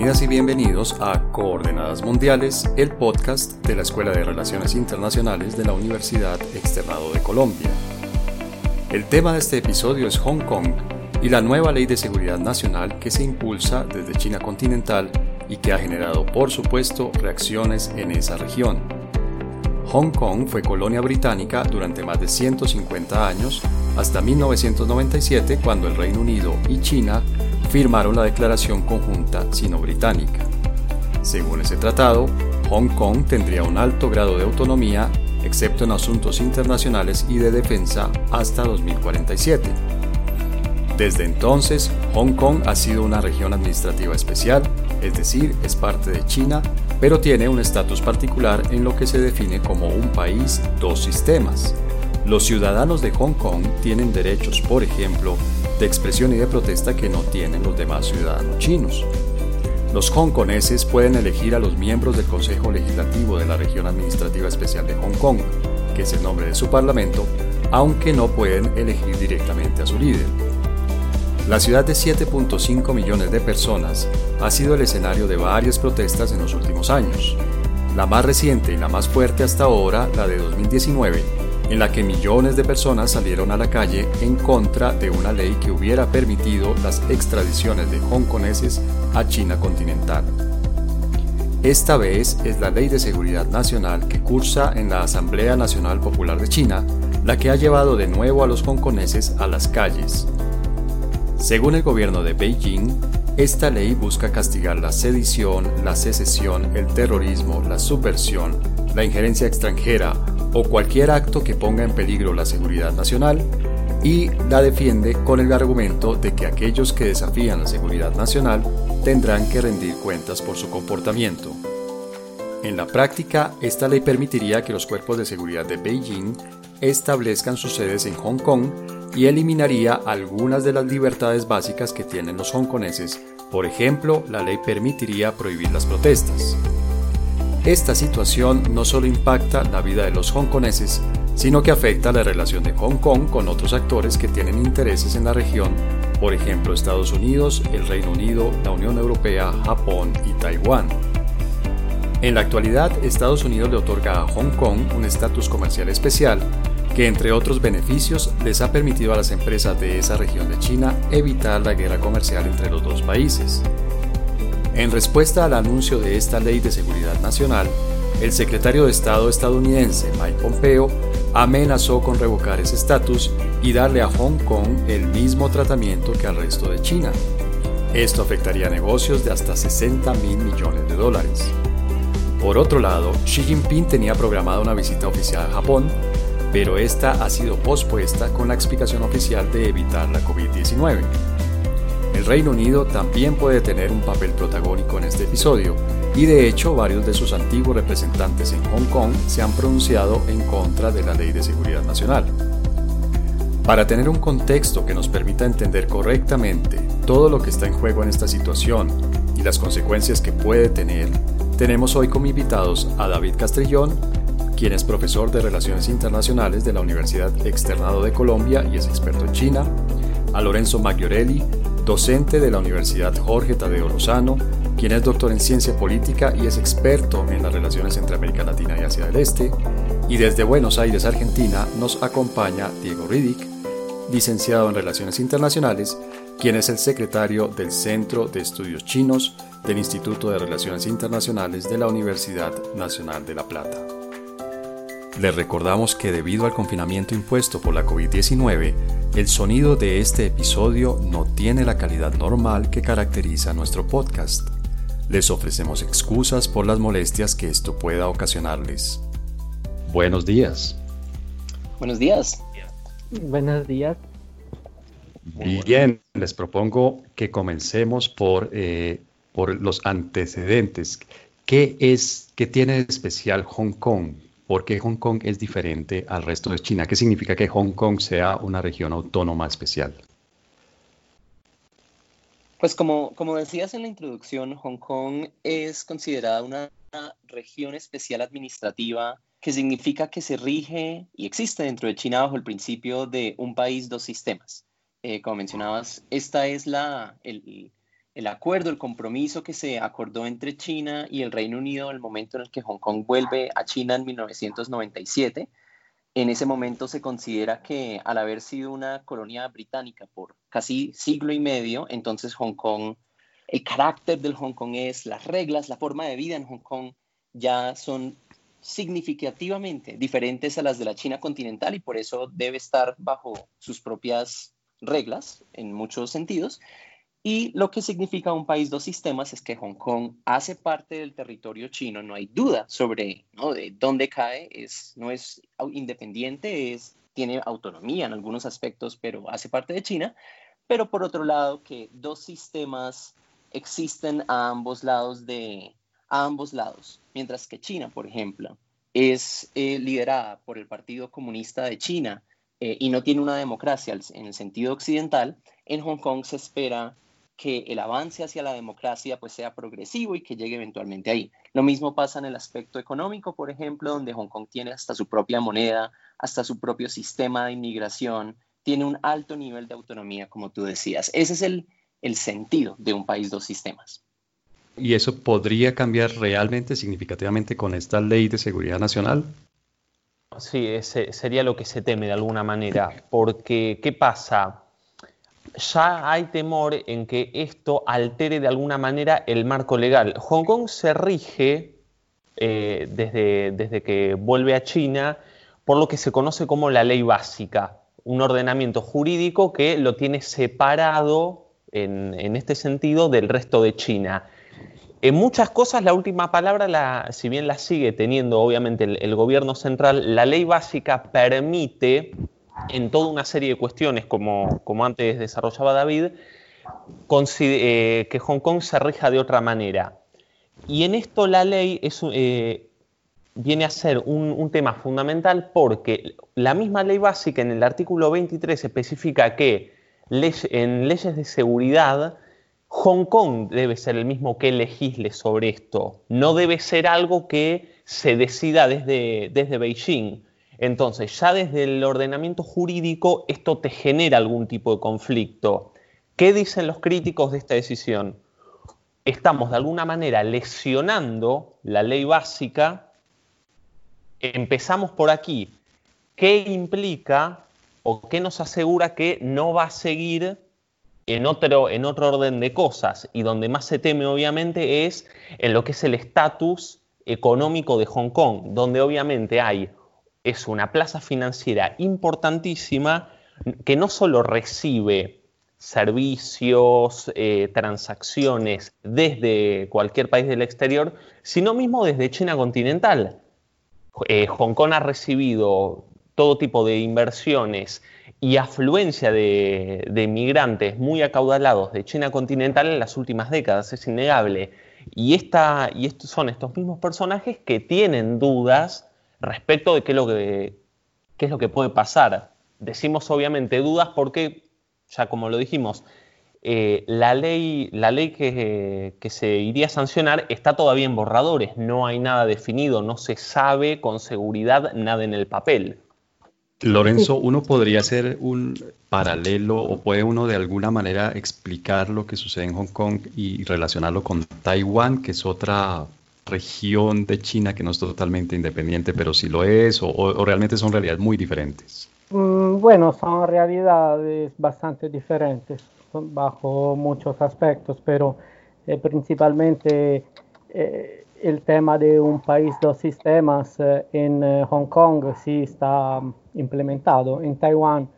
Bienvenidas y bienvenidos a Coordenadas Mundiales, el podcast de la Escuela de Relaciones Internacionales de la Universidad Externado de Colombia. El tema de este episodio es Hong Kong y la nueva ley de seguridad nacional que se impulsa desde China continental y que ha generado, por supuesto, reacciones en esa región. Hong Kong fue colonia británica durante más de 150 años, hasta 1997 cuando el Reino Unido y China firmaron la Declaración Conjunta Sino-Británica. Según ese tratado, Hong Kong tendría un alto grado de autonomía, excepto en asuntos internacionales y de defensa, hasta 2047. Desde entonces, Hong Kong ha sido una región administrativa especial, es decir, es parte de China, pero tiene un estatus particular en lo que se define como un país dos sistemas. Los ciudadanos de Hong Kong tienen derechos, por ejemplo, de expresión y de protesta que no tienen los demás ciudadanos chinos. Los hongkoneses pueden elegir a los miembros del Consejo Legislativo de la Región Administrativa Especial de Hong Kong, que es el nombre de su parlamento, aunque no pueden elegir directamente a su líder. La ciudad de 7.5 millones de personas ha sido el escenario de varias protestas en los últimos años. La más reciente y la más fuerte hasta ahora, la de 2019, en la que millones de personas salieron a la calle en contra de una ley que hubiera permitido las extradiciones de hongkoneses a China continental. Esta vez es la Ley de Seguridad Nacional que cursa en la Asamblea Nacional Popular de China la que ha llevado de nuevo a los hongkoneses a las calles. Según el gobierno de Beijing, esta ley busca castigar la sedición, la secesión, el terrorismo, la subversión, la injerencia extranjera o cualquier acto que ponga en peligro la seguridad nacional y la defiende con el argumento de que aquellos que desafían la seguridad nacional tendrán que rendir cuentas por su comportamiento. En la práctica, esta ley permitiría que los cuerpos de seguridad de Beijing establezcan sus sedes en Hong Kong y eliminaría algunas de las libertades básicas que tienen los hongkoneses. Por ejemplo, la ley permitiría prohibir las protestas. Esta situación no solo impacta la vida de los hongkoneses, sino que afecta la relación de Hong Kong con otros actores que tienen intereses en la región, por ejemplo Estados Unidos, el Reino Unido, la Unión Europea, Japón y Taiwán. En la actualidad, Estados Unidos le otorga a Hong Kong un estatus comercial especial que entre otros beneficios les ha permitido a las empresas de esa región de China evitar la guerra comercial entre los dos países. En respuesta al anuncio de esta ley de seguridad nacional, el secretario de Estado estadounidense Mike Pompeo amenazó con revocar ese estatus y darle a Hong Kong el mismo tratamiento que al resto de China. Esto afectaría negocios de hasta 60 mil millones de dólares. Por otro lado, Xi Jinping tenía programada una visita oficial a Japón, pero esta ha sido pospuesta con la explicación oficial de evitar la COVID-19. El Reino Unido también puede tener un papel protagónico en este episodio, y de hecho varios de sus antiguos representantes en Hong Kong se han pronunciado en contra de la Ley de Seguridad Nacional. Para tener un contexto que nos permita entender correctamente todo lo que está en juego en esta situación y las consecuencias que puede tener, tenemos hoy como invitados a David Castrillón, quien es profesor de Relaciones Internacionales de la Universidad Externado de Colombia y es experto en China, a Lorenzo Maggiorelli, docente de la Universidad Jorge Tadeo Lozano, quien es doctor en ciencia política y es experto en las relaciones entre América Latina y Asia del Este. Y desde Buenos Aires, Argentina, nos acompaña Diego Riddick, licenciado en Relaciones Internacionales, quien es el secretario del Centro de Estudios Chinos del Instituto de Relaciones Internacionales de la Universidad Nacional de La Plata. Les recordamos que debido al confinamiento impuesto por la COVID-19, el sonido de este episodio no tiene la calidad normal que caracteriza nuestro podcast. Les ofrecemos excusas por las molestias que esto pueda ocasionarles. Buenos días. Buenos días. Buenos días. Bien, les propongo que comencemos por, eh, por los antecedentes. ¿Qué es, qué tiene de especial Hong Kong? ¿Por qué Hong Kong es diferente al resto de China? ¿Qué significa que Hong Kong sea una región autónoma especial? Pues como, como decías en la introducción, Hong Kong es considerada una región especial administrativa que significa que se rige y existe dentro de China bajo el principio de un país, dos sistemas. Eh, como mencionabas, esta es la, el, el acuerdo, el compromiso que se acordó entre China y el Reino Unido en el momento en el que Hong Kong vuelve a China en 1997. En ese momento se considera que al haber sido una colonia británica por casi siglo y medio, entonces Hong Kong, el carácter del Hong Kong es, las reglas, la forma de vida en Hong Kong ya son significativamente diferentes a las de la China continental y por eso debe estar bajo sus propias reglas en muchos sentidos. Y lo que significa un país dos sistemas es que Hong Kong hace parte del territorio chino, no hay duda sobre de dónde cae, es, no es independiente, es, tiene autonomía en algunos aspectos, pero hace parte de China. Pero por otro lado, que dos sistemas existen a ambos lados de a ambos lados, mientras que China, por ejemplo, es eh, liderada por el Partido Comunista de China eh, y no tiene una democracia en el sentido occidental, en Hong Kong se espera que el avance hacia la democracia pues sea progresivo y que llegue eventualmente ahí. Lo mismo pasa en el aspecto económico, por ejemplo, donde Hong Kong tiene hasta su propia moneda, hasta su propio sistema de inmigración, tiene un alto nivel de autonomía, como tú decías. Ese es el, el sentido de un país dos sistemas. ¿Y eso podría cambiar realmente, significativamente, con esta ley de seguridad nacional? Sí, ese sería lo que se teme de alguna manera, porque ¿qué pasa? Ya hay temor en que esto altere de alguna manera el marco legal. Hong Kong se rige eh, desde, desde que vuelve a China por lo que se conoce como la ley básica, un ordenamiento jurídico que lo tiene separado en, este sentido del resto de China. En muchas cosas la última palabra, si bien la sigue teniendo obviamente el gobierno central, la ley básica permite en toda una serie de cuestiones, como, como antes desarrollaba David, eh, que Hong Kong se rija de otra manera. Y en esto la ley eh, viene a ser un, tema fundamental porque la misma ley básica en el artículo 23 especifica que en leyes de seguridad Hong Kong debe ser el mismo que legisle sobre esto, no debe ser algo que se decida desde, desde Beijing. Entonces, ya desde el ordenamiento jurídico esto te genera algún tipo de conflicto. ¿Qué dicen los críticos de esta decisión? Estamos de alguna manera lesionando la ley básica. Empezamos por aquí. ¿Qué implica o qué nos asegura que no va a seguir en otro, en otro orden de cosas? Y donde más se teme obviamente es en lo que es el estatus económico de Hong Kong, donde obviamente hay es una plaza financiera importantísima que no solo recibe servicios, eh, transacciones desde cualquier país del exterior, sino mismo desde China continental. Eh, Hong Kong ha recibido todo tipo de inversiones y afluencia de, inmigrantes muy acaudalados de China continental en las últimas décadas, es innegable. Y, esta, y estos son estos mismos personajes que tienen dudas respecto de qué es lo que, es lo que puede pasar. Decimos obviamente dudas porque, ya como lo dijimos, eh, la ley, la ley que, que, se iría a sancionar está todavía en borradores, no hay nada definido, no se sabe con seguridad nada en el papel. Lorenzo, uno podría hacer un paralelo o puede uno de alguna manera explicar lo que sucede en Hong Kong y relacionarlo con Taiwán, que es otra región de China que no es totalmente independiente, pero sí lo es, o, realmente son realidades muy diferentes? Mm, bueno, son realidades bastante diferentes bajo muchos aspectos, pero eh, principalmente eh, el tema de un país, dos sistemas eh, en Hong Kong sí está implementado. En Taiwán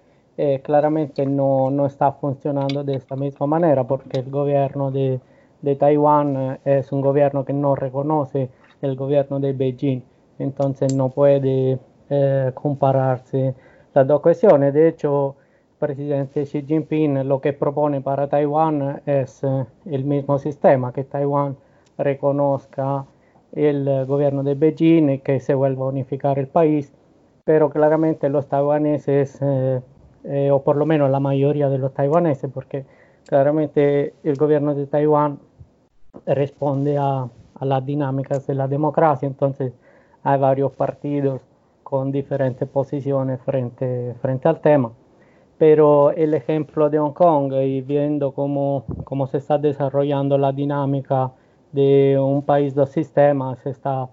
claramente no, no está funcionando de esta misma manera porque el gobierno de de Taiwán eh, es un gobierno que no reconoce el gobierno de Beijing, entonces no puede eh, compararse las dos cuestiones. De hecho, el presidente Xi Jinping lo que propone para Taiwán es eh, el mismo sistema, que Taiwán reconozca el gobierno de Beijing y que se vuelva a unificar el país, pero claramente los taiwaneses, o por lo menos la mayoría de los taiwaneses, porque claramente el gobierno de Taiwán responde a, las dinámicas de la democracia, entonces hay varios partidos con diferentes posiciones frente, al tema. pero el ejemplo de Hong Kong y viendo cómo, cómo se está desarrollando la dinámica de un país dos sistemas, se está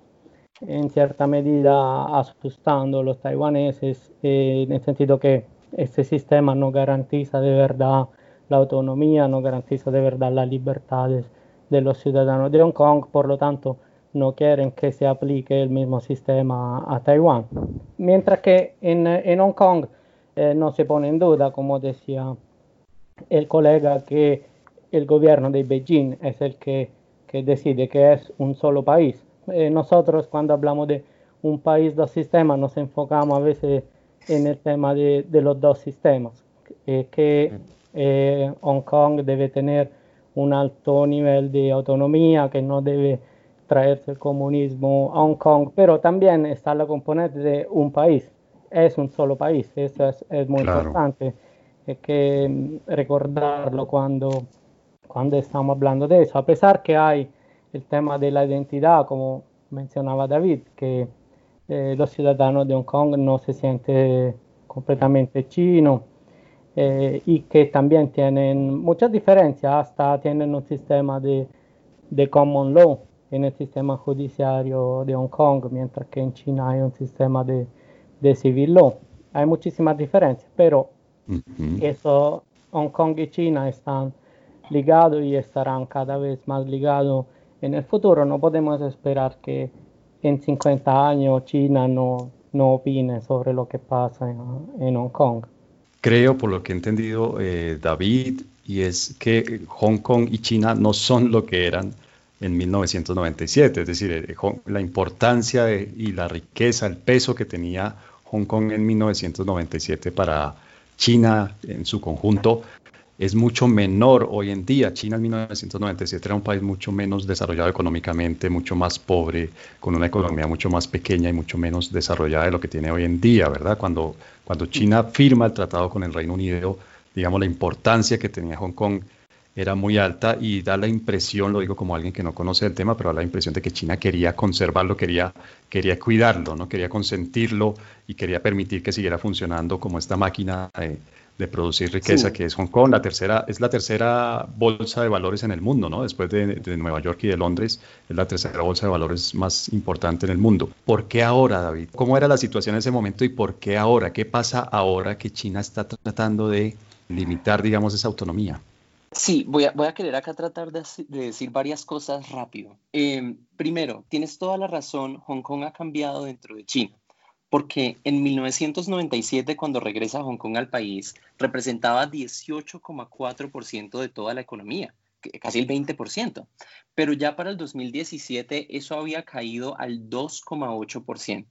en cierta medida asustando a los taiwaneses eh, en el sentido que este sistema no garantiza de verdad la autonomía, no garantiza de verdad las libertades de los ciudadanos de Hong Kong, por lo tanto no quieren que se aplique el mismo sistema a Taiwán. Mientras que en, en Hong Kong eh, no se pone en duda, como decía el colega, que el gobierno de Beijing es el que, que decide que es un solo país. Eh, nosotros cuando hablamos de un país, dos sistemas, nos enfocamos a veces en el tema de, de los dos sistemas, eh, que Hong Kong debe tener un alto nivel de autonomía, que no debe traerse el comunismo a Hong Kong, pero también está la componente de un país, es un solo país, eso es, es muy importante, hay que mm, recordarlo cuando, cuando estamos hablando de eso, a pesar que hay el tema de la identidad, como mencionaba David, que eh, los ciudadanos de Hong Kong no se sienten completamente chinos, eh, y que también tienen muchas diferencias, hasta tienen un sistema de, de common law en el sistema judiciario de Hong Kong, mientras que en China hay un sistema de, de civil law. Hay muchísimas diferencias, pero eso, Hong Kong y China están ligados y estarán cada vez más ligados en el futuro. No podemos esperar que en 50 años China no, no opine sobre lo que pasa en Hong Kong creo, por lo que he entendido, eh, David, y es que Hong Kong y China no son lo que eran en 1997, es decir, eh, la importancia y la riqueza, el peso que tenía Hong Kong en 1997 para China en su conjunto es mucho menor hoy en día. China en 1997 era un país mucho menos desarrollado económicamente, mucho más pobre, con una economía mucho más pequeña y mucho menos desarrollada de lo que tiene hoy en día, ¿verdad? Cuando, cuando China firma el tratado con el Reino Unido, digamos, la importancia que tenía Hong Kong era muy alta y da la impresión, lo digo como alguien que no conoce el tema, pero da la impresión de que China quería conservarlo, quería, quería cuidarlo, ¿no? quería consentirlo y quería permitir que siguiera funcionando como esta máquina de producir riqueza, que es Hong Kong, la tercera, es la tercera bolsa de valores en el mundo, ¿no? Después de, de, Nueva York y de Londres, es la tercera bolsa de valores más importante en el mundo. ¿Por qué ahora, David? ¿Cómo era la situación en ese momento y por qué ahora? ¿Qué pasa ahora que China está tratando de limitar, digamos, esa autonomía? Sí, voy a, voy a querer acá tratar de, de decir varias cosas rápido. Eh, primero, tienes toda la razón, Hong Kong ha cambiado dentro de China porque en 1997, cuando regresa Hong Kong al país, representaba 18,4% de toda la economía, casi el 20%, pero ya para el 2017 eso había caído al 2,8%.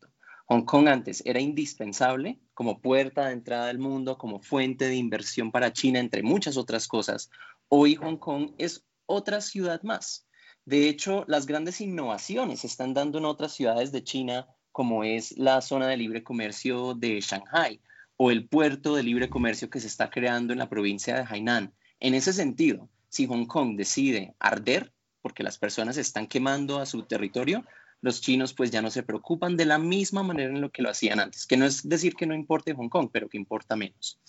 Hong Kong antes era indispensable como puerta de entrada al mundo, como fuente de inversión para China, entre muchas otras cosas. Hoy Hong Kong es otra ciudad más. De hecho, las grandes innovaciones se están dando en otras ciudades de China como es la zona de libre comercio de Shanghai o el puerto de libre comercio que se está creando en la provincia de Hainan. En ese sentido, si Hong Kong decide arder, porque las personas están quemando a su territorio, los chinos pues ya no se preocupan de la misma manera en lo que lo hacían antes, que no es decir que no importe Hong Kong, pero que importa menos.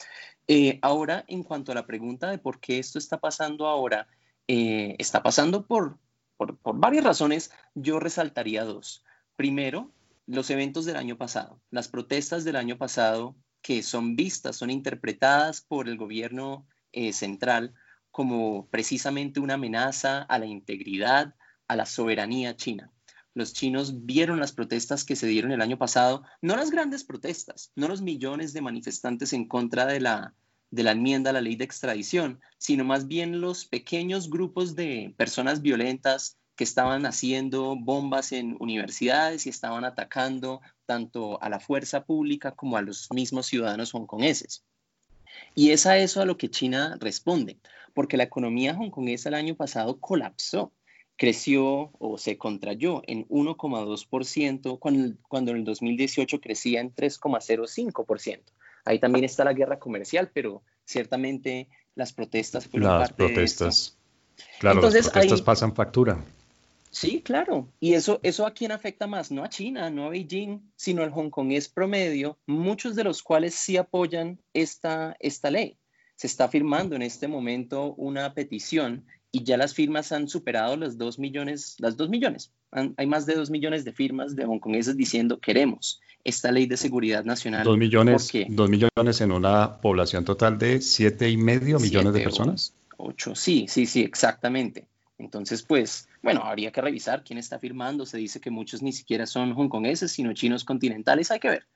Eh, ahora, en cuanto a la pregunta de por qué esto está pasando ahora, eh, está pasando por, por, por varias razones, yo resaltaría dos. Primero, los eventos del año pasado, las protestas del año pasado que son vistas, son interpretadas por el gobierno eh, central como precisamente una amenaza a la integridad, a la soberanía china. Los chinos vieron las protestas que se dieron el año pasado, no las grandes protestas, no los millones de manifestantes en contra de la, de la enmienda a la ley de extradición, sino más bien los pequeños grupos de personas violentas que estaban haciendo bombas en universidades y estaban atacando tanto a la fuerza pública como a los mismos ciudadanos hongkoneses. Y es a eso a lo que China responde, porque la economía hongkonesa el año pasado colapsó, creció o se contrayó en 1,2% cuando, cuando en el 2018 crecía en 3,05%. Ahí también está la guerra comercial, pero ciertamente las protestas fueron las protestas. Claro, las protestas pasan factura. Sí, claro. Y eso, eso a quién afecta más, no a China, no a Beijing, sino al hongkonés promedio, muchos de los cuales sí apoyan esta, esta ley. Se está firmando en este momento una petición y ya las firmas han superado los dos millones, las dos millones. hay más de dos millones de firmas de hongkoneses diciendo queremos esta ley de seguridad nacional. Dos millones, dos millones en una población total de siete y medio millones de personas. Ocho, sí, sí, sí, exactamente. Entonces, pues, bueno, habría que revisar quién está firmando. Se dice que muchos ni siquiera son hongkoneses, sino chinos continentales. Hay que ver.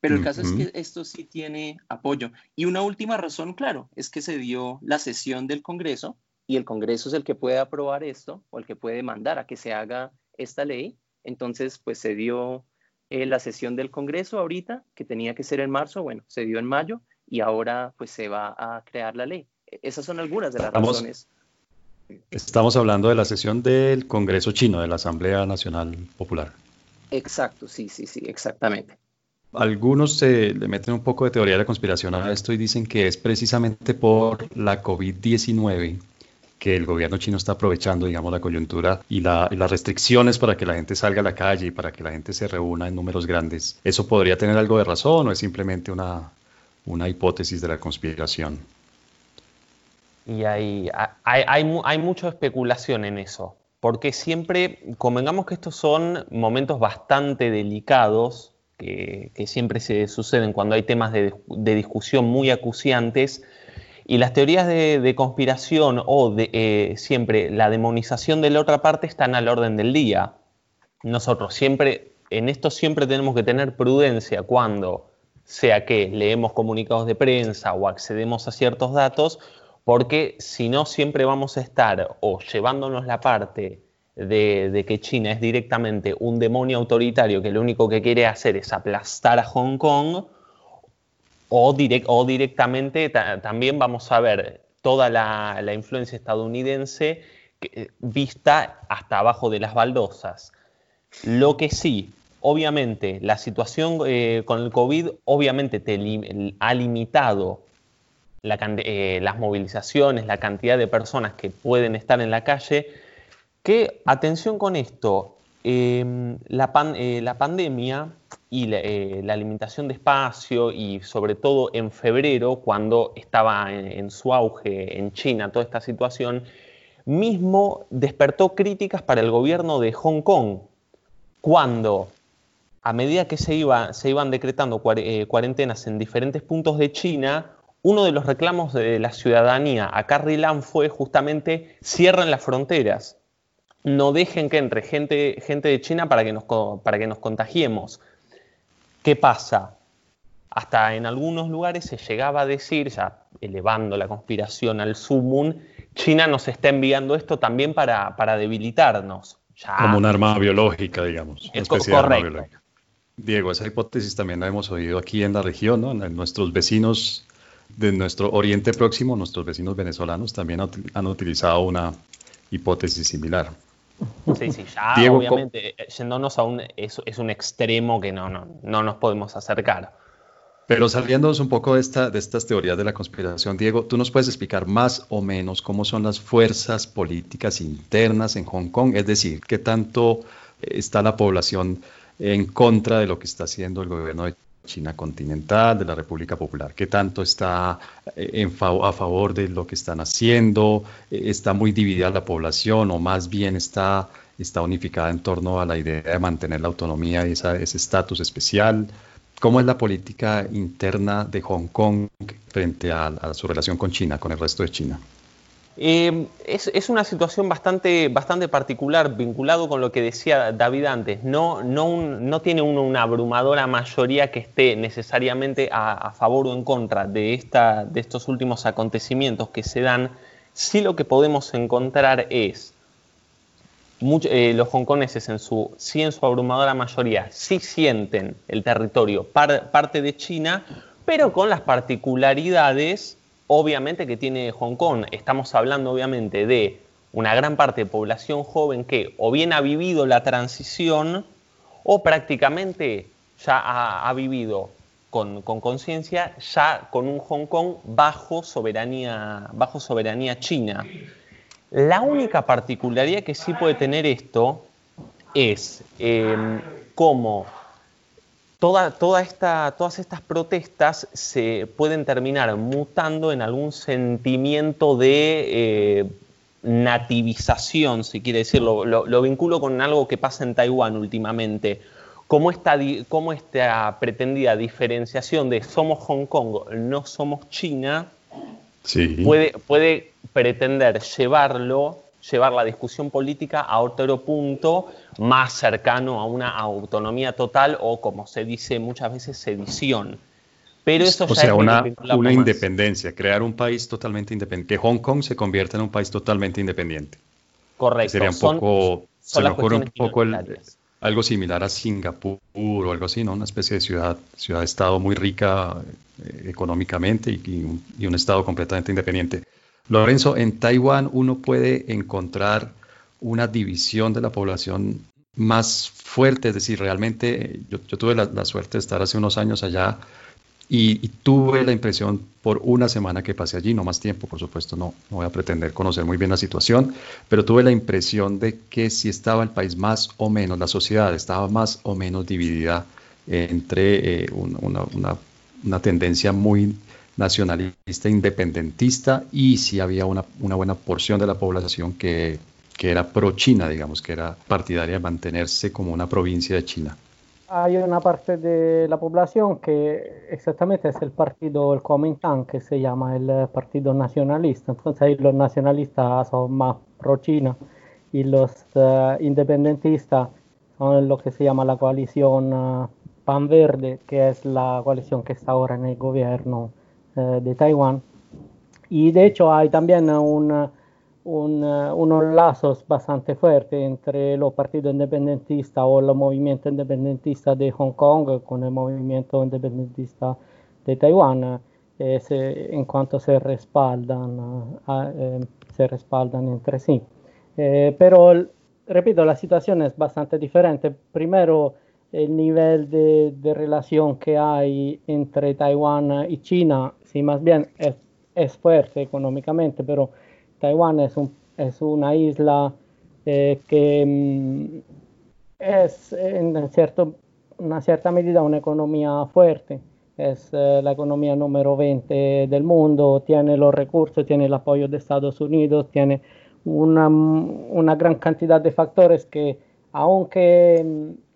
Pero el caso es que esto sí tiene apoyo. Y una última razón, claro, es que se dio la sesión del Congreso y el Congreso es el que puede aprobar esto o el que puede mandar a que se haga esta ley. Entonces, pues se dio eh, la sesión del Congreso ahorita, que tenía que ser en marzo, bueno, se dio en mayo y ahora pues se va a crear la ley. E, esas son algunas de las razones Estamos hablando de la sesión del Congreso chino, de la Asamblea Nacional Popular. Exacto, sí, sí, sí, exactamente. Algunos se le meten un poco de teoría de la conspiración a esto y dicen que es precisamente por la COVID-19 que el gobierno chino está aprovechando, digamos, la coyuntura y, las restricciones para que la gente salga a la calle y para que la gente se reúna en números grandes. ¿Eso podría tener algo de razón o es simplemente una, una hipótesis de la conspiración? Y hay, hay, hay, mucha especulación en eso, porque siempre, convengamos que estos son momentos bastante delicados, que, siempre se suceden cuando hay temas de, discusión muy acuciantes, y las teorías de, conspiración o de, eh, siempre la demonización de la otra parte están al orden del día. Nosotros siempre, en esto siempre tenemos que tener prudencia cuando sea que leemos comunicados de prensa o accedemos a ciertos datos, porque si no siempre vamos a estar o llevándonos la parte de, que China es directamente un demonio autoritario que lo único que quiere hacer es aplastar a Hong Kong, o, directamente también vamos a ver toda la, influencia estadounidense vista hasta abajo de las baldosas. Lo que sí, obviamente, la situación eh, con el COVID obviamente te ha limitado eh, las movilizaciones, la cantidad de personas que pueden estar en la calle, que, atención con esto, em, la, eh, la, pandemia y eh, la, limitación de espacio y sobre todo en febrero, cuando estaba en, su auge en China toda esta situación, mismo despertó críticas para el gobierno de Hong Kong, cuando a medida que se, iba, se iban decretando cuarentenas en diferentes puntos de China, uno de los reclamos de la ciudadanía a Carrie Lam fue justamente cierren las fronteras, no dejen que entre gente, gente de China para que, nos, para que nos contagiemos. ¿Qué pasa? Hasta en algunos lugares se llegaba a decir, ya elevando la conspiración al sumum, China nos está enviando esto también para, para debilitarnos. Como un arma biológica, digamos. Es correcto. Diego, esa hipótesis también la hemos oído aquí en la región, ¿no? en nuestros vecinos de nuestro Oriente Próximo, nuestros vecinos venezolanos también han utilizado una hipótesis similar. Sí, sí, ya obviamente eh, yéndonos a un, es, es, un extremo que no, no, no nos podemos acercar. Pero saliéndonos un poco de, esta, de estas teorías de la conspiración, Diego, ¿tú nos puedes explicar más o menos cómo son las fuerzas políticas internas en Hong Kong? Es decir, ¿qué tanto está la población en contra de lo que está haciendo el gobierno de China continental, de la República Popular, ¿qué tanto está eh, a favor de lo que están haciendo? Eh, ¿Está muy dividida la población o más bien está, está unificada en torno a la idea de mantener la autonomía y ese estatus especial? ¿Cómo es la política interna de Hong Kong frente a su relación con China, con el resto de China? Eh, es, una situación bastante, bastante particular, vinculado con lo que decía David antes. No, no, no tiene uno una abrumadora mayoría que esté necesariamente a, favor o en contra de, esta, de estos últimos acontecimientos que se dan. Sí lo que podemos encontrar es eh, los hongkoneses en su, sí en su abrumadora mayoría sí sienten el territorio parte de China, pero con las particularidades obviamente que tiene Hong Kong. Estamos hablando obviamente de una gran parte de población joven que o bien ha vivido la transición o prácticamente ya ha, vivido con conciencia ya con un Hong Kong bajo soberanía, bajo soberanía china. La única particularidad que sí puede tener esto es em, cómo toda, toda esta, todas estas protestas se pueden terminar mutando en algún sentimiento de eh, nativización, si quiere decirlo. Lo, vinculo con algo que pasa en Taiwán últimamente. Cómo esta, cómo esta pretendida diferenciación de somos Hong Kong, no somos China, puede, puede pretender llevarlo, llevar la discusión política a otro punto más cercano a una autonomía total o, como se dice muchas veces, sedición. Pero eso o sea, una, una independencia, crear un país totalmente independiente, que Hong Kong se convierta en un país totalmente independiente. Correcto. Sería un poco, se me ocurre un poco algo similar a Singapur o algo así, ¿no? Una especie de ciudad, ciudad-estado muy rica eh, económicamente y, y un estado completamente independiente. Lorenzo, en Taiwán uno puede encontrar una división de la población más fuerte, es decir, realmente yo, tuve la, suerte de estar hace unos años allá y, tuve la impresión por una semana que pasé allí, no más tiempo, por supuesto, no, no voy a pretender conocer muy bien la situación, pero tuve la impresión de que si estaba el país más o menos, la sociedad estaba más o menos dividida entre eh, una, una tendencia muy nacionalista independentista y si había una, buena porción de la población que, que era pro-China, digamos, que era partidaria de mantenerse como una provincia de China. Hay una parte de la población que exactamente es el partido, el Kuomintang, que se llama el Partido Nacionalista. Entonces ahí los nacionalistas son más pro-China y los uh, independentistas son lo que se llama la coalición uh, Pan Verde, que es la coalición que está ahora en el gobierno eh, de Taiwán. Y de hecho hay también un, unos lazos bastante fuertes entre los partidos independentistas o el movimiento independentista de Hong Kong con el movimiento independentista de Taiwán, eh, en cuanto se respaldan, eh, se respaldan entre sí. pero, repito, la situación es bastante diferente. Primero, el nivel de, de, relación que hay entre Taiwán y China sí, más bien es, es fuerte económicamente, pero Taiwán es, un, es una isla eh, que mm, es en cierto, una cierta medida una economía fuerte, es eh, la economía número 20 del mundo, tiene los recursos, tiene el apoyo de Estados Unidos, tiene una, una gran cantidad de factores que aunque mm,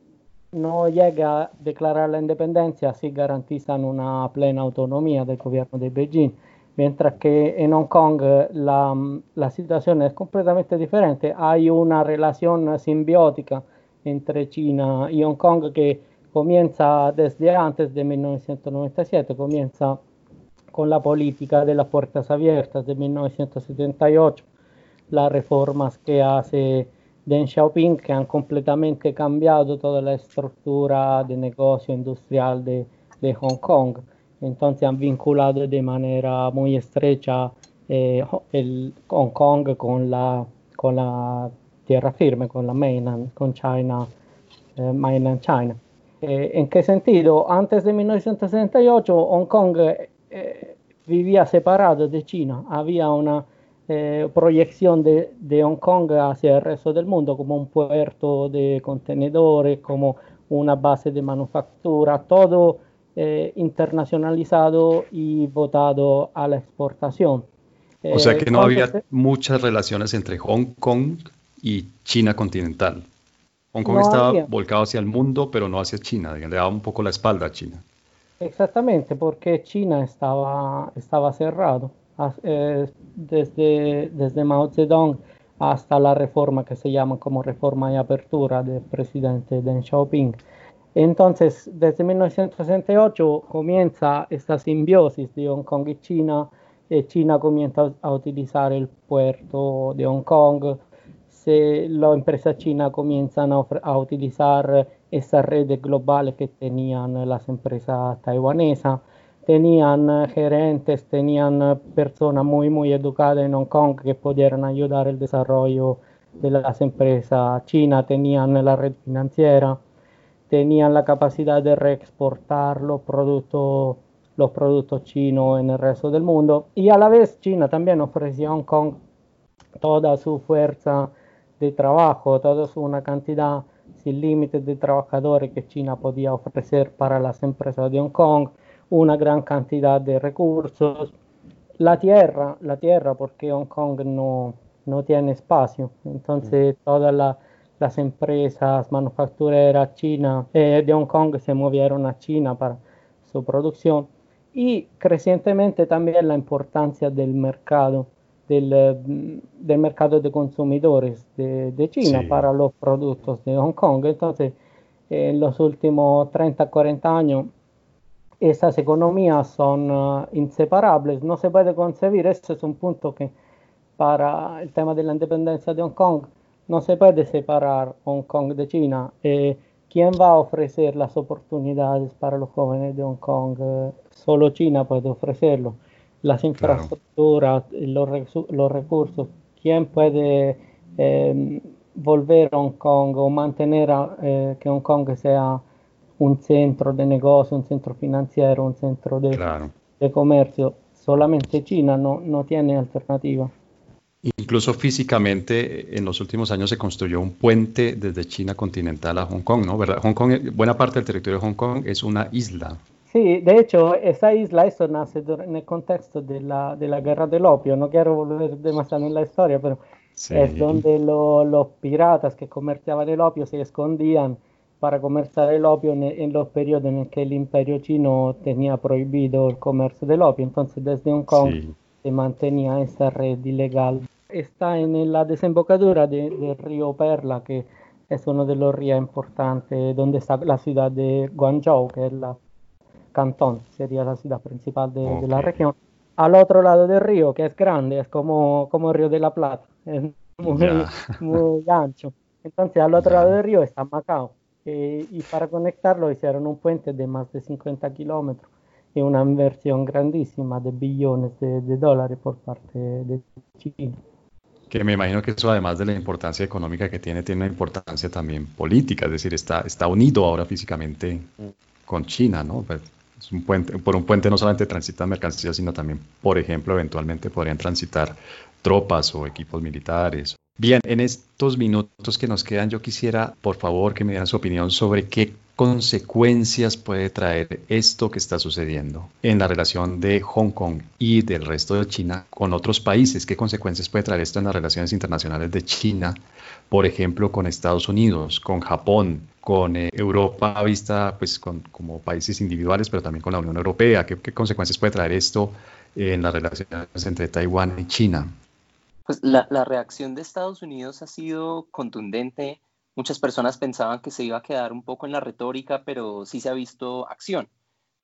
no llega a declarar la independencia, sí garantizan una plena autonomía del gobierno de Beijing, mientras que en Hong Kong la, la situación es completamente diferente. Hay una relación simbiótica entre China y Hong Kong que comienza desde antes de 1997, comienza con la política de las puertas abiertas de 1978, las reformas que hace Deng Xiaoping que han completamente cambiado toda la estructura de negocio industrial de, de Hong Kong. Entonces han vinculado de manera muy estrecha eh, el Hong Kong con la, con la tierra firme, con la mainland, con China, eh, mainland China. Eh, ¿En qué sentido? Antes de 1968 Hong Kong eh, vivía separado de China, había una eh, proyección de, de, Hong Kong hacia el resto del mundo como un puerto de contenedores, como una base de manufactura, todo eh, internacionalizado y votado a la exportación. O sea que no había muchas relaciones entre Hong Kong y China continental. Hong Kong estaba volcado hacia el mundo, pero no hacia China, le daba un poco la espalda a China. Exactamente, porque China estaba, estaba cerrado. Eh, desde, desde Mao Zedong hasta la reforma que se llama como reforma y apertura del presidente Deng Xiaoping. Entonces, desde 1968 comienza esta simbiosis de Hong Kong y China. y China comienza a utilizar el puerto de Hong Kong. Se, la empresa china comienzan a, a utilizar esa red global que tenían las empresas taiwanesas tenían eh, gerentes, tenían eh, personas muy, muy educadas en Hong Kong que pudieran ayudar el desarrollo de las empresas. Chinas, tenían la red financiera, tenían la capacidad de reexportar los productos, los productos chinos en el resto del mundo. Y a la vez China también ofrecía a Hong Kong toda su fuerza de trabajo, toda una cantidad sin límites de trabajadores que China podía ofrecer para las empresas de Hong Kong, una gran cantidad de recursos, la tierra, la tierra porque Hong Kong no, no tiene espacio, entonces todas las empresas manufactureras chinas eh, de Hong Kong se movieron a China para su producción y crecientemente también la importancia del mercado del, del mercado de consumidores de, de China sí. para los productos de Hong Kong. Entonces, en los últimos 30, 40 años, esas economías son uh, inseparables, no se puede concebir, este es un punto que para el tema de la independencia de Hong Kong, no se puede separar Hong Kong de China. Eh, ¿Quién va a ofrecer las oportunidades para los jóvenes de Hong Kong? Eh, solo China puede ofrecerlo las infraestructuras, claro. los, los, recursos, quién puede eh, volver a Hong Kong o mantener a, eh, que Hong Kong sea un centro de negocio, un centro financiero, un centro de, claro. de comercio. Solamente China no, no tiene alternativa. Incluso físicamente, en los últimos años se construyó un puente desde China continental a Hong Kong, ¿no? ¿Verdad? Hong Kong, buena parte del territorio de Hong Kong es una isla. Sí, de hecho, esa isla, eso nace en el contexto de la, de la guerra del opio. No quiero volver demasiado en la historia, pero sí. es donde lo, los piratas que comerciaban el opio se escondían para comerciar el opio en, en, los periodos en que el imperio chino tenía prohibido el comercio del opio. Entonces, desde Hong Kong sí. se mantenía esa red ilegal. Está en la desembocadura de, del río Perla, que es uno de los ríos importantes, donde está la ciudad de Guangzhou, que es la Cantón, sería la ciudad principal de, okay. de, la región. Al otro lado del río, que es grande, es como, como el río de la Plata, es muy, yeah. muy ancho. Entonces, al otro yeah. lado del río está Macao. Eh, y para conectarlo hicieron un puente de más de 50 kilómetros y una inversión grandísima de billones de, dólares por parte de China que me imagino que eso además de la importancia económica que tiene, tiene una importancia también política, es decir, está, está unido ahora físicamente con China, ¿no? Pues, un puente, por un puente no solamente transitan mercancías, sino también, por ejemplo, eventualmente podrían transitar tropas o equipos militares. Bien, en estos minutos que nos quedan, yo quisiera, por favor, que me dieran su opinión sobre qué consecuencias puede traer esto que está sucediendo en la relación de Hong Kong y del resto de China con otros países. ¿Qué consecuencias puede traer esto en las relaciones internacionales de China, por ejemplo, con Estados Unidos, con Japón, con eh, Europa vista pues, con, como países individuales, pero también con la Unión Europea? ¿Qué, qué consecuencias puede traer esto en las relaciones entre Taiwán y China? Pues la, la reacción de Estados Unidos ha sido contundente Muchas personas pensaban que se iba a quedar un poco en la retórica, pero sí se ha visto acción.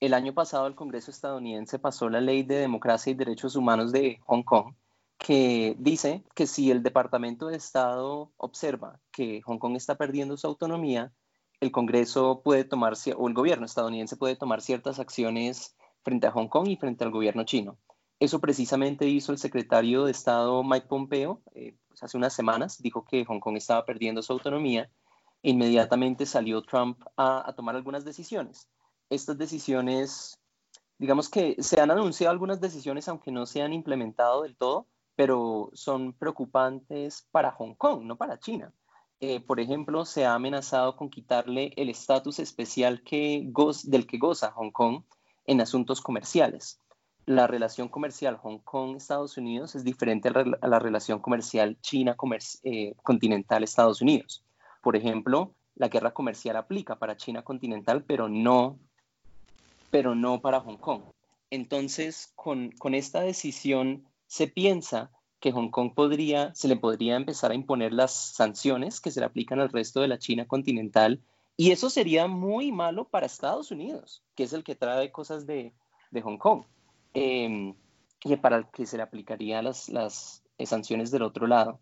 El año pasado el Congreso estadounidense pasó la Ley de Democracia y Derechos Humanos de Hong Kong, que dice que si el Departamento de Estado observa que Hong Kong está perdiendo su autonomía, el Congreso puede tomar, o el gobierno estadounidense puede tomar ciertas acciones frente a Hong Kong y frente al gobierno chino. Eso precisamente hizo el secretario de Estado Mike Pompeo, eh, hace unas semanas, dijo que Hong Kong estaba perdiendo su autonomía. Inmediatamente salió Trump a, tomar algunas decisiones. Estas decisiones, digamos que se han anunciado algunas decisiones, aunque no se han implementado del todo, pero son preocupantes para Hong Kong, no para China. Eh, por ejemplo, se ha amenazado con quitarle el estatus especial del que goza Hong Kong en asuntos comerciales la relación comercial Hong Kong-Estados Unidos es diferente a la, relación comercial China-continental-Estados eh, Unidos. Por ejemplo, la guerra comercial aplica para China continental, pero no, pero no para Hong Kong. Entonces, con, con esta decisión se piensa que Hong Kong podría, se le podría empezar a imponer las sanciones que se le aplican al resto de la China continental, y eso sería muy malo para Estados Unidos, que es el que trae cosas de, de Hong Kong eh, y para el que se le aplicarían las, las eh, sanciones del otro lado.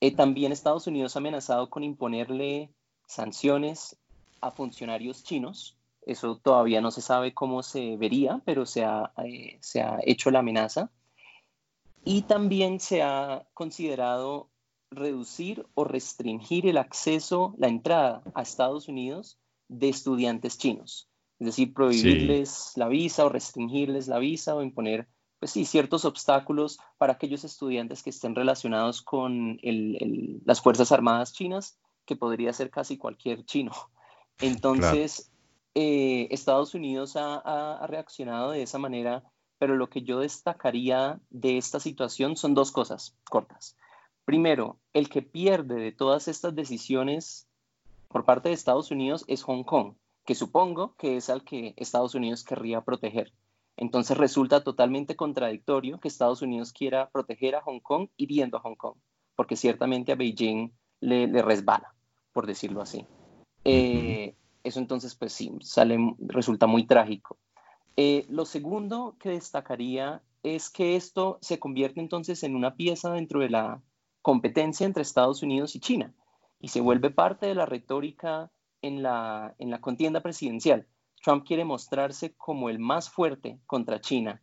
Eh, también Estados Unidos ha amenazado con imponerle sanciones a funcionarios chinos. Eso todavía no se sabe cómo se vería, pero se ha, eh, se ha hecho la amenaza. Y también se ha considerado reducir o restringir el acceso, la entrada a Estados Unidos de estudiantes chinos es decir, prohibirles sí. la visa o restringirles la visa o imponer pues sí, ciertos obstáculos para aquellos estudiantes que estén relacionados con las Fuerzas Armadas chinas, que podría ser casi cualquier chino. Entonces, eh, Estados Unidos ha, reaccionado de esa manera, pero lo que yo destacaría de esta situación son dos cosas cortas. Primero, el que pierde de todas estas decisiones por parte de Estados Unidos es Hong Kong, que supongo que es al que Estados Unidos querría proteger. Entonces resulta totalmente contradictorio que Estados Unidos quiera proteger a Hong Kong hiriendo a Hong Kong, porque ciertamente a Beijing le, resbala, por decirlo así. Eh, eso entonces, pues sí, sale, resulta muy trágico. Eh, lo segundo que destacaría es que esto se convierte entonces en una pieza dentro de la competencia entre Estados Unidos y China y se vuelve parte de la retórica en la, en la contienda presidencial. Trump quiere mostrarse como el más fuerte contra China.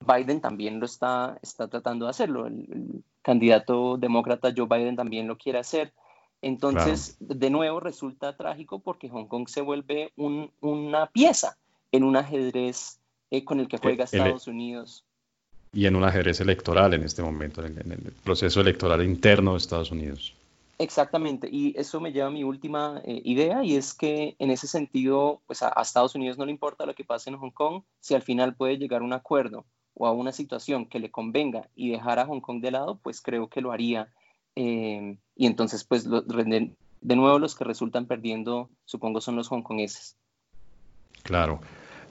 Biden también lo está, está tratando de hacerlo. El, candidato demócrata Joe Biden también lo quiere hacer. Entonces, de nuevo, resulta trágico porque Hong Kong se vuelve una pieza en un ajedrez eh, con el que juega Estados Unidos. Y en un ajedrez electoral en este momento, en el proceso electoral interno de Estados Unidos. Exactamente, y eso me lleva a mi última eh, idea, y es que en ese sentido, pues a, Estados Unidos no le importa lo que pase en Hong Kong, si al final puede llegar a un acuerdo o a una situación que le convenga y dejar a Hong Kong de lado, pues creo que lo haría. Eh, y entonces, pues de, nuevo los que resultan perdiendo, supongo, son los hongkongeses. Claro.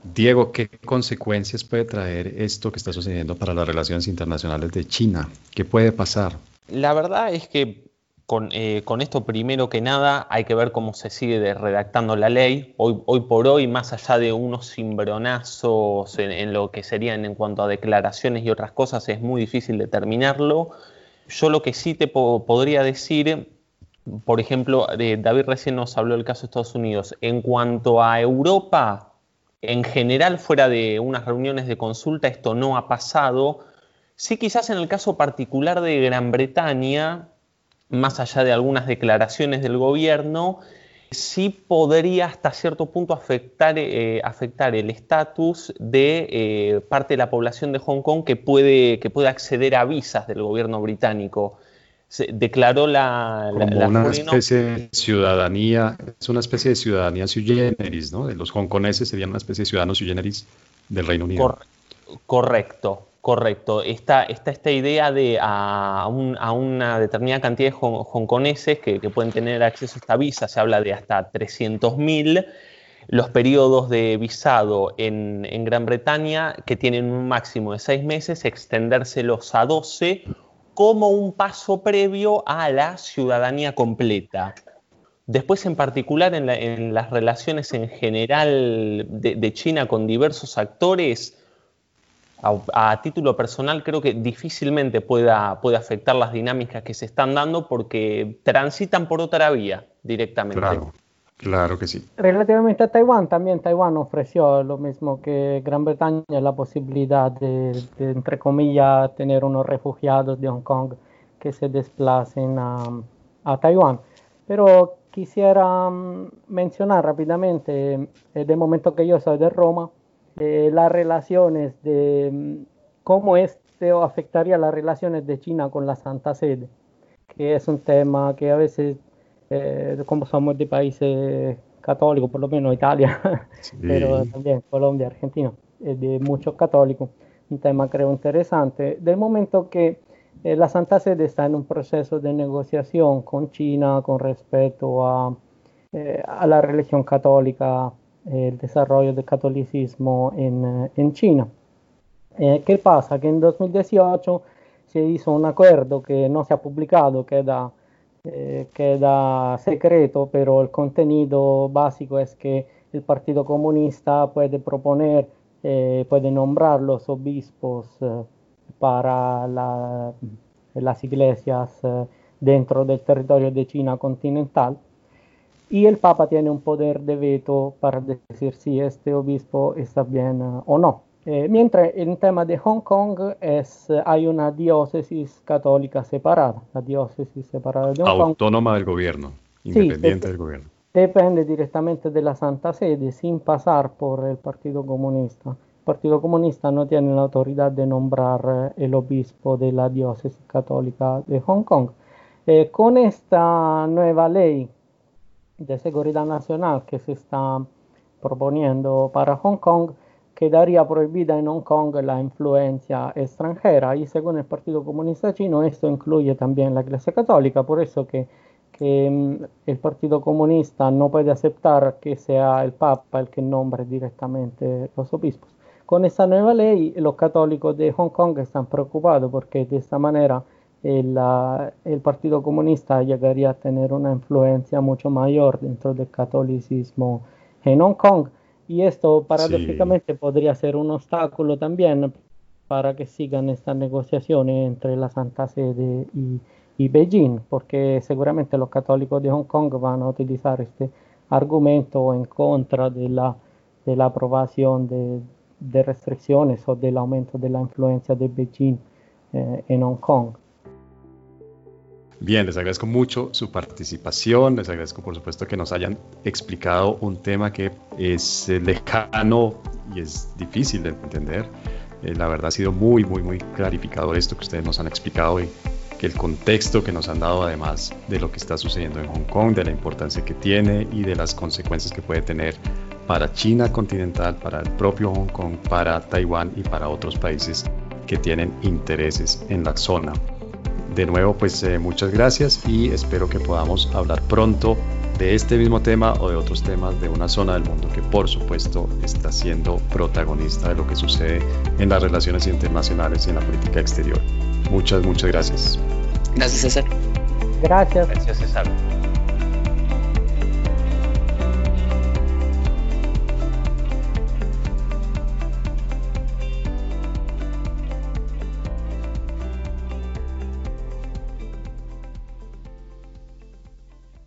Diego, ¿qué consecuencias puede traer esto que está sucediendo para las relaciones internacionales de China? ¿Qué puede pasar? La verdad es que eh, con, esto primero que nada hay que ver cómo se sigue redactando la ley. Hoy, por hoy, más allá de unos cimbronazos en, lo que serían en cuanto a declaraciones y otras cosas, es muy difícil determinarlo. Yo lo que sí te podría decir, por ejemplo, David recién nos habló del caso de Estados Unidos. En cuanto a Europa, en general, fuera de unas reuniones de consulta, esto no ha pasado. Sí, quizás en el caso particular de Gran Bretaña, más allá de algunas declaraciones del gobierno, sí podría hasta cierto punto afectar, eh, afectar el estatus de eh, parte de la población de Hong Kong que puede, que puede acceder a visas del gobierno británico. Se declaró la... una especie de ciudadanía, es una especie de ciudadanía sui generis, ¿no? De los hongkoneses serían una especie de ciudadanos sui generis del Reino Unido. correcto, Correcto, está, esta idea de a, una determinada cantidad de hongkoneses que, pueden tener acceso a esta visa, se habla de hasta 300.000, los periodos de visado en, Gran Bretaña, que tienen un máximo de seis meses, extendérselos a 12 como un paso previo a la ciudadanía completa. Después, en particular, en, las relaciones en general de China con diversos actores, a, título personal creo que difícilmente pueda, puede afectar las dinámicas que se están dando porque transitan por otra vía directamente. Claro, claro que sí. Relativamente a Taiwán, también Taiwán ofreció lo mismo que Gran Bretaña, la posibilidad de, entre comillas, tener unos refugiados de Hong Kong que se desplacen a, a Taiwán. Pero quisiera mm, mencionar rápidamente, eh, de momento que yo soy de Roma, las relaciones de mm, cómo esto afectaría las relaciones de China con la Santa Sede, que es un tema que a veces, eh, como somos de países católicos, por lo menos Italia, pero también Colombia, Argentina, de muchos católicos, un tema creo interesante, del momento que eh, la Santa Sede está en un proceso de negociación con China con respecto a, eh, a la religión católica el desarrollo del catolicismo en, eh, en China. Eh, ¿Qué pasa? Que en 2018 se hizo un acuerdo que no se ha publicado, queda, eh, queda secreto, pero el contenido básico es que el Partido Comunista puede proponer, puede nombrar los obispos para la, las iglesias dentro del territorio de China continental y el Papa tiene un poder de veto para decir si este obispo está bien uh, o no. Eh, mientras en el tema de Hong Kong es, uh, hay una diócesis católica separada, la diócesis separada de Hong Kong. Autónoma del gobierno, independiente del gobierno. Depende directamente de la Santa Sede sin pasar por el Partido Comunista. Partido Comunista no tiene la autoridad de nombrar el obispo de la diócesis católica de Hong Kong. con esta nueva ley de seguridad nacional que se está proponiendo para Hong Kong, quedaría prohibida en Hong Kong la influencia extranjera y según el Partido Comunista Chino esto incluye también la Iglesia Católica, por eso que, que mm, el Partido Comunista no puede aceptar que sea el Papa el que nombre directamente los obispos. Con esta nueva ley los católicos de Hong Kong están preocupados porque de esta manera el, el, Partido Comunista llegaría a tener una influencia mucho mayor dentro del catolicismo en Hong Kong y esto paradójicamente podría ser un obstáculo también para que sigan estas negociaciones entre la Santa Sede y, y, Beijing, porque seguramente los católicos de Hong Kong van a utilizar este argumento en contra de la, de la aprobación de, de restricciones o del aumento de la influencia de Beijing eh, en Hong Kong. Bien, les agradezco mucho su participación, les agradezco por supuesto que nos hayan explicado un tema que es eh, lejano y es difícil de entender. Eh, la verdad ha sido muy, muy, muy clarificador esto que ustedes nos han explicado y que el contexto que nos han dado además de lo que está sucediendo en Hong Kong, de la importancia que tiene y de las consecuencias que puede tener para China continental, para el propio Hong Kong, para Taiwán y para otros países que tienen intereses en la zona. De nuevo, pues eh, muchas gracias y espero que podamos hablar pronto de este mismo tema o de otros temas de una zona del mundo que por supuesto está siendo protagonista de lo que sucede en las relaciones internacionales y en la política exterior. Muchas, muchas gracias. Gracias, César. Gracias. Gracias, César.